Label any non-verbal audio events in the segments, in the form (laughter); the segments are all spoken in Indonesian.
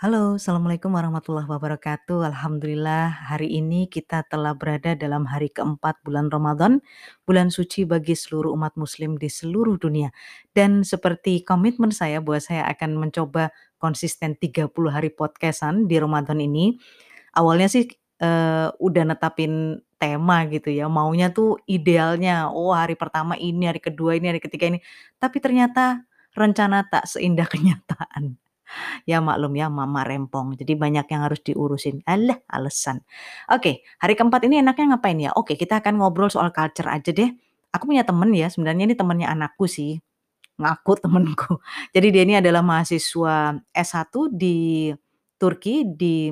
Halo, Assalamualaikum warahmatullahi wabarakatuh. Alhamdulillah hari ini kita telah berada dalam hari keempat bulan Ramadan, bulan suci bagi seluruh umat muslim di seluruh dunia. Dan seperti komitmen saya bahwa saya akan mencoba konsisten 30 hari podcastan di Ramadan ini. Awalnya sih, eee, udah netapin tema gitu ya, maunya tuh idealnya, oh hari pertama ini, hari kedua ini, hari ketiga ini, tapi ternyata rencana tak seindah (laughs) kenyataan. Ya maklum ya mama rempong, jadi banyak yang harus diurusin. Alah, alasan. Oke, hari keempat ini enaknya ngapain ya? Oke, kita akan ngobrol soal culture aja deh. Aku punya temen ya, sebenarnya ini temennya anakku sih, ngaku temenku. (laughs) Jadi dia ini adalah mahasiswa S1 di Turki, di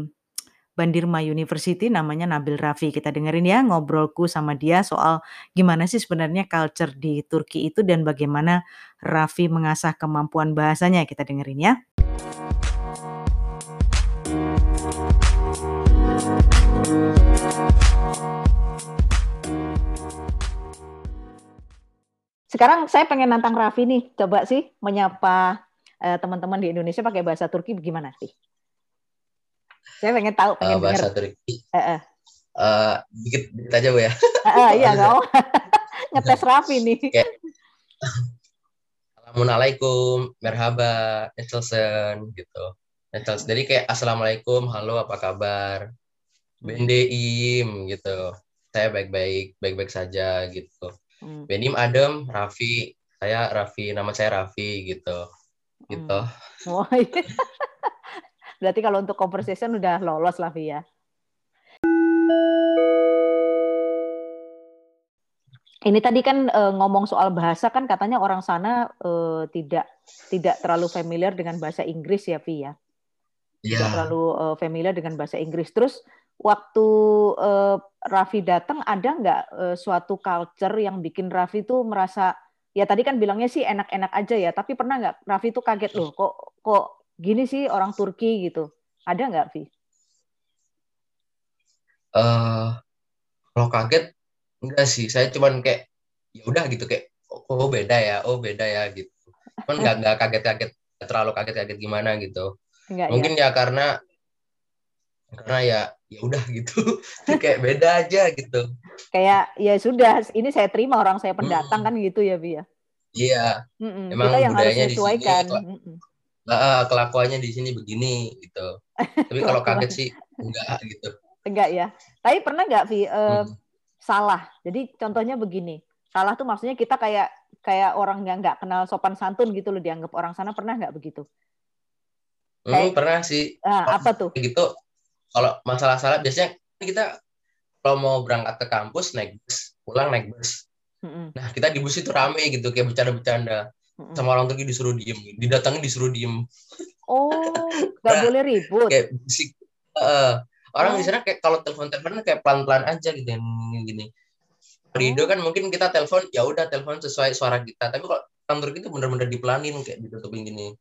Bandirma University, namanya Nabil Raffi. Kita dengerin ya ngobrolku sama dia soal gimana sih sebenarnya culture di Turki itu dan bagaimana Raffi mengasah kemampuan bahasanya. Kita dengerin ya. Sekarang saya pengen nantang Raffi nih, coba sih menyapa uh, teman-teman di Indonesia pakai bahasa Turki gimana sih? Saya pengen tahu, pengen uh, bahasa denger. Turki. Uh, uh. Uh, dikit, dikit aja bu ya. Uh, uh, iya (laughs) nggak (laughs) ngetes Raffi nih. Kayak, Assalamualaikum, merhaba, Nelson gitu. Nelson. Jadi kayak Assalamualaikum, halo apa kabar? Bendeim gitu. Saya baik-baik, baik-baik saja gitu. Hmm. Benim Adem, Raffi. Saya Raffi, nama saya Raffi gitu. Gitu. Hmm. Oh, iya. (laughs) Berarti kalau untuk conversation udah lolos lah, Vi ya. Ini tadi kan e, ngomong soal bahasa kan katanya orang sana e, tidak tidak terlalu familiar dengan bahasa Inggris ya, Vi ya. Yeah. Tidak terlalu e, familiar dengan bahasa Inggris. Terus waktu uh, Raffi datang ada nggak uh, suatu culture yang bikin Raffi tuh merasa ya tadi kan bilangnya sih enak-enak aja ya tapi pernah nggak Raffi tuh kaget loh kok kok gini sih orang Turki gitu. Ada nggak Vi? Uh, kalau kaget enggak sih. Saya cuman kayak ya udah gitu kayak oh beda ya oh beda ya gitu. Cuman nggak nggak (laughs) kaget-kaget terlalu kaget-kaget gimana gitu. Enggak, mungkin ya. ya karena karena ya ya udah gitu. (laughs) Kayak beda aja gitu. Kayak ya sudah ini saya terima orang saya pendatang hmm. kan gitu ya Bi ya? Iya. Mm-mm. emang kita yang harus sesuaikan di sini, uh, kelakuannya di sini begini gitu. Tapi kalau kaget sih enggak gitu. Enggak ya. Tapi pernah nggak Vi uh, hmm. salah? Jadi contohnya begini salah tuh maksudnya kita kayak kayak orang yang nggak kenal sopan santun gitu loh dianggap orang sana pernah nggak begitu? Hmm, kayak, pernah sih. Uh, apa tuh? gitu. Kalau masalah salah biasanya kita kalau mau berangkat ke kampus naik bus pulang naik bus. Mm-hmm. nah kita di bus itu rame gitu kayak bercanda-bercanda. Sama orang tuh disuruh diem didatangi disuruh diem oh (laughs) nggak nah, boleh ribut kayak bisik uh, orang oh. di sana kayak kalau telepon telepon kayak pelan pelan aja gitu gini Rido oh. kan mungkin kita telepon ya udah telepon sesuai suara kita tapi kalau kantor itu bener-bener dipelanin kayak ditutupin gini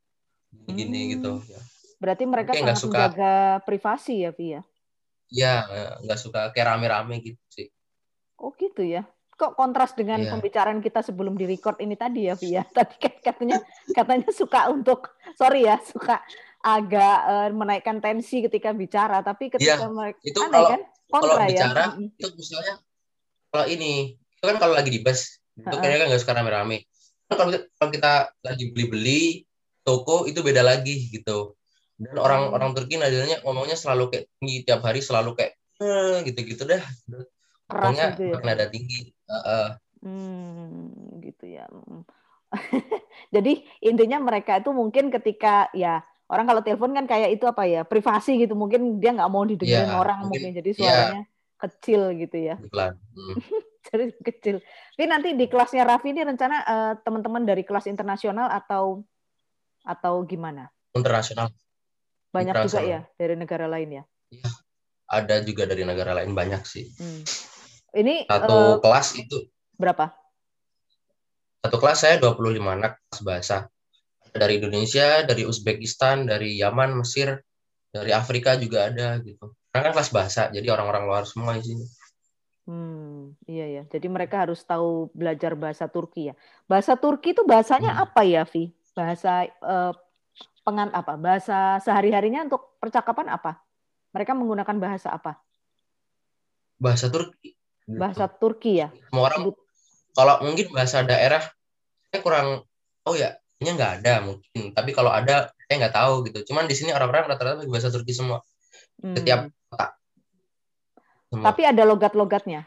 gini hmm. gitu ya Berarti mereka Oke, sangat suka, menjaga privasi ya, Vi ya? Nggak suka kayak rame-rame gitu sih. Oh gitu ya. Kok kontras dengan ya. pembicaraan kita sebelum di record ini tadi ya, Vi ya? (laughs) Tadi kan katanya katanya suka untuk sorry ya, suka agak uh, menaikkan tensi ketika bicara, tapi ketika ya, mereka itu aneh, kalau, kan? Kontra kalau ya? bicara itu misalnya kalau ini itu kan kalau lagi di bus itu kayaknya kan nggak suka rame-rame. Kalau, kalau kita lagi beli-beli toko itu beda lagi gitu dan orang hmm. orang Turki nadanya ngomongnya selalu kayak tinggi tiap hari selalu kayak eh, gitu-gitu dah ngomongnya gitu ya? nada tinggi uh, uh. Hmm, gitu ya (laughs) jadi intinya mereka itu mungkin ketika ya orang kalau telepon kan kayak itu apa ya privasi gitu mungkin dia nggak mau didengarin ya, orang mungkin, mungkin jadi iya. suaranya ya. kecil gitu ya hmm. (laughs) jadi kecil tapi nanti di kelasnya Raffi ini rencana uh, teman-teman dari kelas internasional atau atau gimana internasional banyak juga ya dari negara lain ya? Iya, ada juga dari negara lain banyak sih. Hmm. Ini satu uh, kelas itu berapa? Satu kelas saya 25 anak kelas bahasa. Dari Indonesia, dari Uzbekistan, dari Yaman, Mesir, dari Afrika juga ada gitu. Karena kan kelas bahasa, jadi orang-orang luar semua di sini. Hmm, iya ya. Jadi mereka harus tahu belajar bahasa Turki ya. Bahasa Turki itu bahasanya hmm. apa ya, Vi? Bahasa uh, pengan apa bahasa sehari-harinya untuk percakapan apa? Mereka menggunakan bahasa apa? Bahasa Turki. Bahasa Turki ya. Semua orang kalau mungkin bahasa daerah saya kurang oh ya ini nggak ada mungkin. Tapi kalau ada saya nggak tahu gitu. Cuman di sini orang-orang rata-rata bahasa Turki semua. Hmm. setiap kota. Tapi ada logat-logatnya?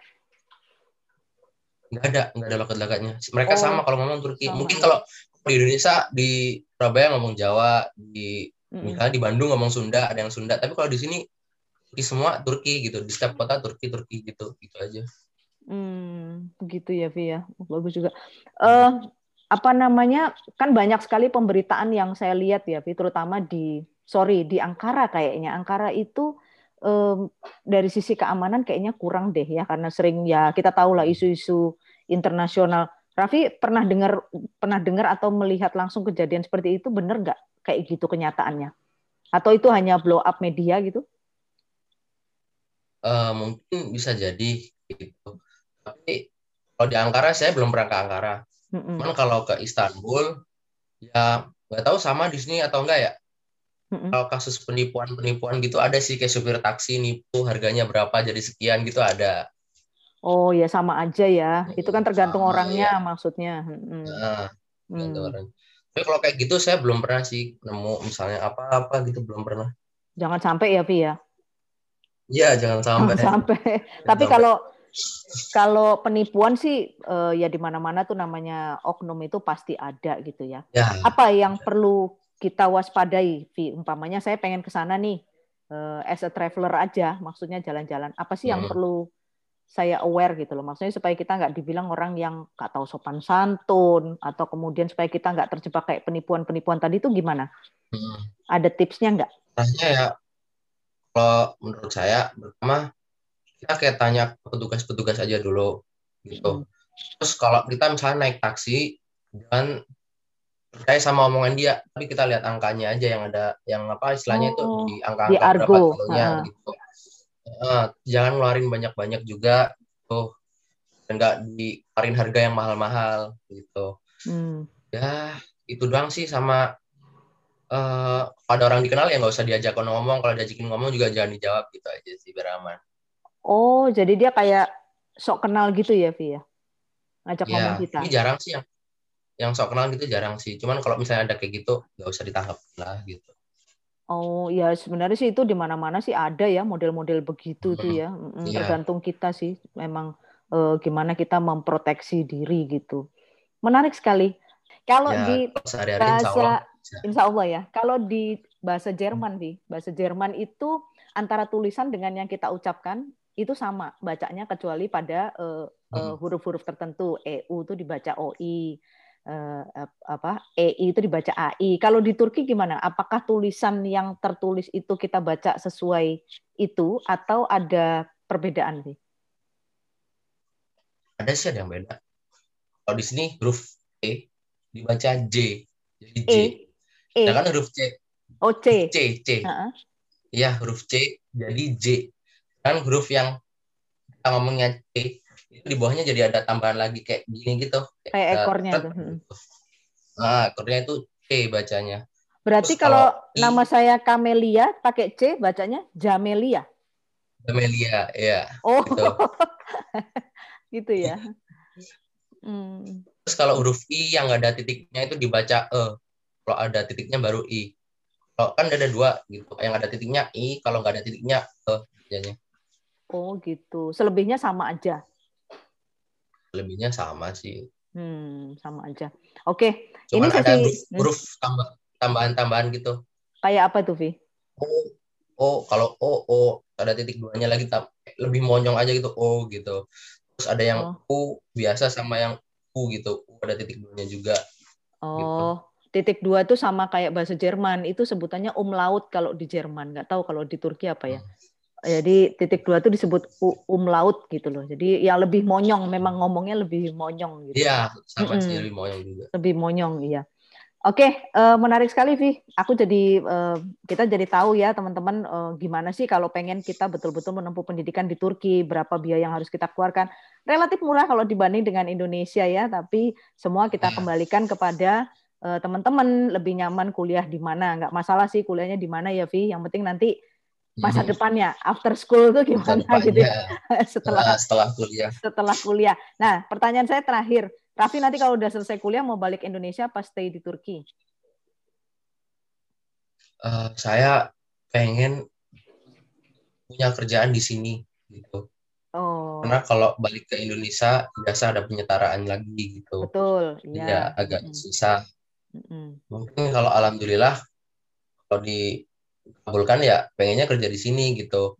Nggak ada nggak ada logat-logatnya. Mereka oh, sama kalau ngomong Turki. Sama. mungkin kalau di Indonesia di Surabaya ngomong Jawa di mm-hmm. misalnya di Bandung ngomong Sunda ada yang Sunda. Tapi kalau di sini Turki semua Turki gitu. Di setiap kota Turki Turki gitu. Gitu aja. Hmm begitu ya Vi ya bagus juga. Uh, apa namanya? Kan banyak sekali pemberitaan yang saya lihat ya Vi terutama di sorry di Ankara kayaknya. Ankara itu um, dari sisi keamanan kayaknya kurang deh ya karena sering ya kita tahu lah isu-isu internasional. Raffi pernah dengar pernah dengar atau melihat langsung kejadian seperti itu? Benar nggak kayak gitu kenyataannya? Atau itu hanya blow up media gitu? Uh, mungkin bisa jadi gitu. Tapi kalau di Ankara saya belum pernah ke Ankara. Mm-hmm. Cuman kalau ke Istanbul ya nggak tahu sama di sini atau enggak ya. Mm-hmm. Kalau kasus penipuan-penipuan gitu ada sih kayak supir taksi nipu harganya berapa jadi sekian gitu ada. Oh ya sama aja ya. Itu kan tergantung sama, orangnya ya. maksudnya. Hmm. Nah, hmm. orang. Tapi kalau kayak gitu saya belum pernah sih nemu misalnya apa-apa gitu belum pernah. Jangan sampai ya, Pi ya. Iya, jangan sampai. Jangan (laughs) sampai. Tapi kalau kalau penipuan sih uh, ya di mana-mana tuh namanya oknum itu pasti ada gitu ya. ya. Apa yang perlu kita waspadai? Umpamanya saya pengen ke sana nih uh, as a traveler aja, maksudnya jalan-jalan. Apa sih yang hmm. perlu saya aware gitu loh. Maksudnya supaya kita nggak dibilang orang yang nggak tahu sopan santun atau kemudian supaya kita nggak terjebak kayak penipuan-penipuan tadi itu gimana? Hmm. Ada tipsnya nggak? Tipsnya ya kalau menurut saya pertama kita kayak tanya petugas-petugas aja dulu gitu. Hmm. Terus kalau kita misalnya naik taksi dan percaya sama omongan dia, tapi kita lihat angkanya aja yang ada yang apa istilahnya oh, itu di angka-angka berapa kilonya gitu uh, jangan ngeluarin banyak-banyak juga tuh dan nggak dikeluarin harga yang mahal-mahal gitu hmm. ya itu doang sih sama uh, ada orang dikenal ya nggak usah diajak ngomong kalau diajakin ngomong juga jangan dijawab gitu aja sih biar aman oh jadi dia kayak sok kenal gitu ya Vi ya ngajak ya, ngomong kita ini jarang sih yang yang sok kenal gitu jarang sih cuman kalau misalnya ada kayak gitu nggak usah ditangkap lah gitu Oh ya sebenarnya sih itu di mana-mana sih ada ya model-model begitu tuh ya. Yeah. Tergantung kita sih memang eh, gimana kita memproteksi diri gitu. Menarik sekali. Kalau ya, di bahasa insya Allah, ya. Kalau di bahasa Jerman nih, bahasa Jerman itu antara tulisan dengan yang kita ucapkan itu sama bacanya kecuali pada uh, uh, huruf-huruf tertentu. EU itu dibaca OI, uh, apa EI itu dibaca AI. Kalau di Turki gimana? Apakah tulisan yang tertulis itu kita baca sesuai itu atau ada perbedaan sih? Ada sih ada yang beda. Kalau di sini huruf E dibaca J, jadi J. E. kan huruf C. Oh C. C C. Uh -uh. huruf C jadi J. Kan huruf yang kita ngomongnya C itu di bawahnya jadi ada tambahan lagi kayak gini gitu kayak, kayak ekornya tuh gitu. nah ekornya itu C bacanya berarti Terus kalau, kalau nama saya Camelia pakai C bacanya Jamelia Jamelia ya oh gitu, (laughs) gitu ya (laughs) hmm. Terus kalau huruf I yang nggak ada titiknya itu dibaca E. Kalau ada titiknya baru I. Kalau kan ada dua gitu. Yang ada titiknya I, kalau nggak ada titiknya E. Jadinya. Oh gitu. Selebihnya sama aja lebihnya sama sih. Hmm, sama aja. Oke. Cuman ini sesi... ada huruf, hmm. huruf tambah, tambahan-tambahan gitu. Kayak apa tuh, Vi? O, O, kalau O, O, ada titik duanya lagi lebih monyong aja gitu, O gitu. Terus ada yang oh. U biasa sama yang U gitu, U ada titik duanya juga. Oh, gitu. Titik dua tuh sama kayak bahasa Jerman, itu sebutannya umlaut kalau di Jerman. Nggak tahu kalau di Turki apa ya. Hmm. Jadi titik dua itu disebut umlaut gitu loh. Jadi yang lebih monyong, memang ngomongnya lebih monyong gitu. Iya, sama sih lebih monyong juga. Lebih monyong, iya. Oke, uh, menarik sekali, Vi. Aku jadi uh, kita jadi tahu ya teman-teman uh, gimana sih kalau pengen kita betul-betul menempuh pendidikan di Turki, berapa biaya yang harus kita keluarkan. Relatif murah kalau dibanding dengan Indonesia ya, tapi semua kita iya. kembalikan kepada teman-teman lebih nyaman kuliah di mana. Nggak masalah sih kuliahnya di mana ya, Vi. Yang penting nanti masa hmm. depannya after school tuh gimana gitu ya. (laughs) setelah setelah kuliah. Setelah kuliah. Nah, pertanyaan saya terakhir, Raffi nanti kalau udah selesai kuliah mau balik Indonesia apa stay di Turki? Uh, saya pengen punya kerjaan di sini gitu. Oh. Karena kalau balik ke Indonesia biasa ada penyetaraan lagi gitu. Betul. Iya. Ya, agak hmm. susah. Mungkin kalau alhamdulillah kalau dikabulkan ya pengennya kerja di sini gitu.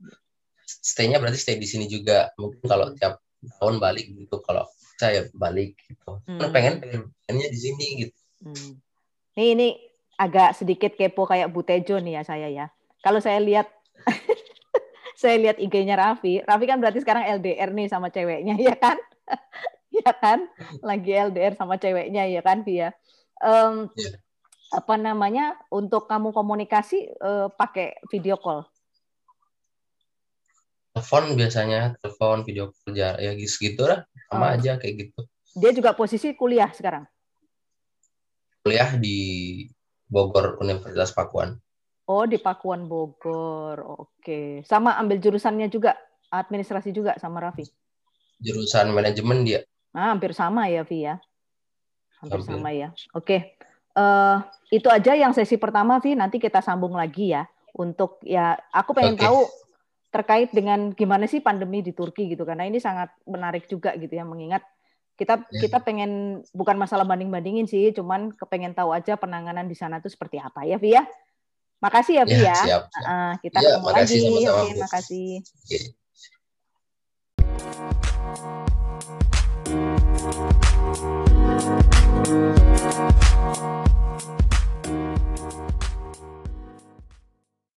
Stay-nya berarti stay di sini juga. Mungkin kalau tiap tahun balik gitu. Kalau saya balik gitu. Hmm. Pengen pengennya di sini gitu. Hmm. Nih ini agak sedikit kepo kayak Bu Tejo nih ya saya ya. Kalau saya lihat (laughs) saya lihat IG-nya Raffi, Raffi kan berarti sekarang LDR nih sama ceweknya, (laughs) ya kan? ya kan? Lagi LDR sama ceweknya, ya kan, Via? Um, yeah. Apa namanya? Untuk kamu komunikasi uh, pakai video call? Telepon biasanya, telepon, video call, ya gitu lah, sama oh. aja kayak gitu. Dia juga posisi kuliah sekarang? Kuliah di Bogor Universitas Pakuan. Oh, di Pakuan Bogor. Oke. Sama ambil jurusannya juga, administrasi juga sama Raffi. Jurusan manajemen dia. Ah, hampir sama ya, Vi ya. Hampir, sama ya. Oke. Uh, itu aja yang sesi pertama, Vi. Nanti kita sambung lagi ya. Untuk ya, aku pengen okay. tahu terkait dengan gimana sih pandemi di Turki gitu karena ini sangat menarik juga gitu ya mengingat kita yeah. kita pengen bukan masalah banding bandingin sih cuman kepengen tahu aja penanganan di sana tuh seperti apa ya Vi ya Makasih ya, Bi ya. Siap, siap. Uh, kita ya, ketemu makasih, lagi. Sama-sama, Oke, makasih. Okay. Thank you.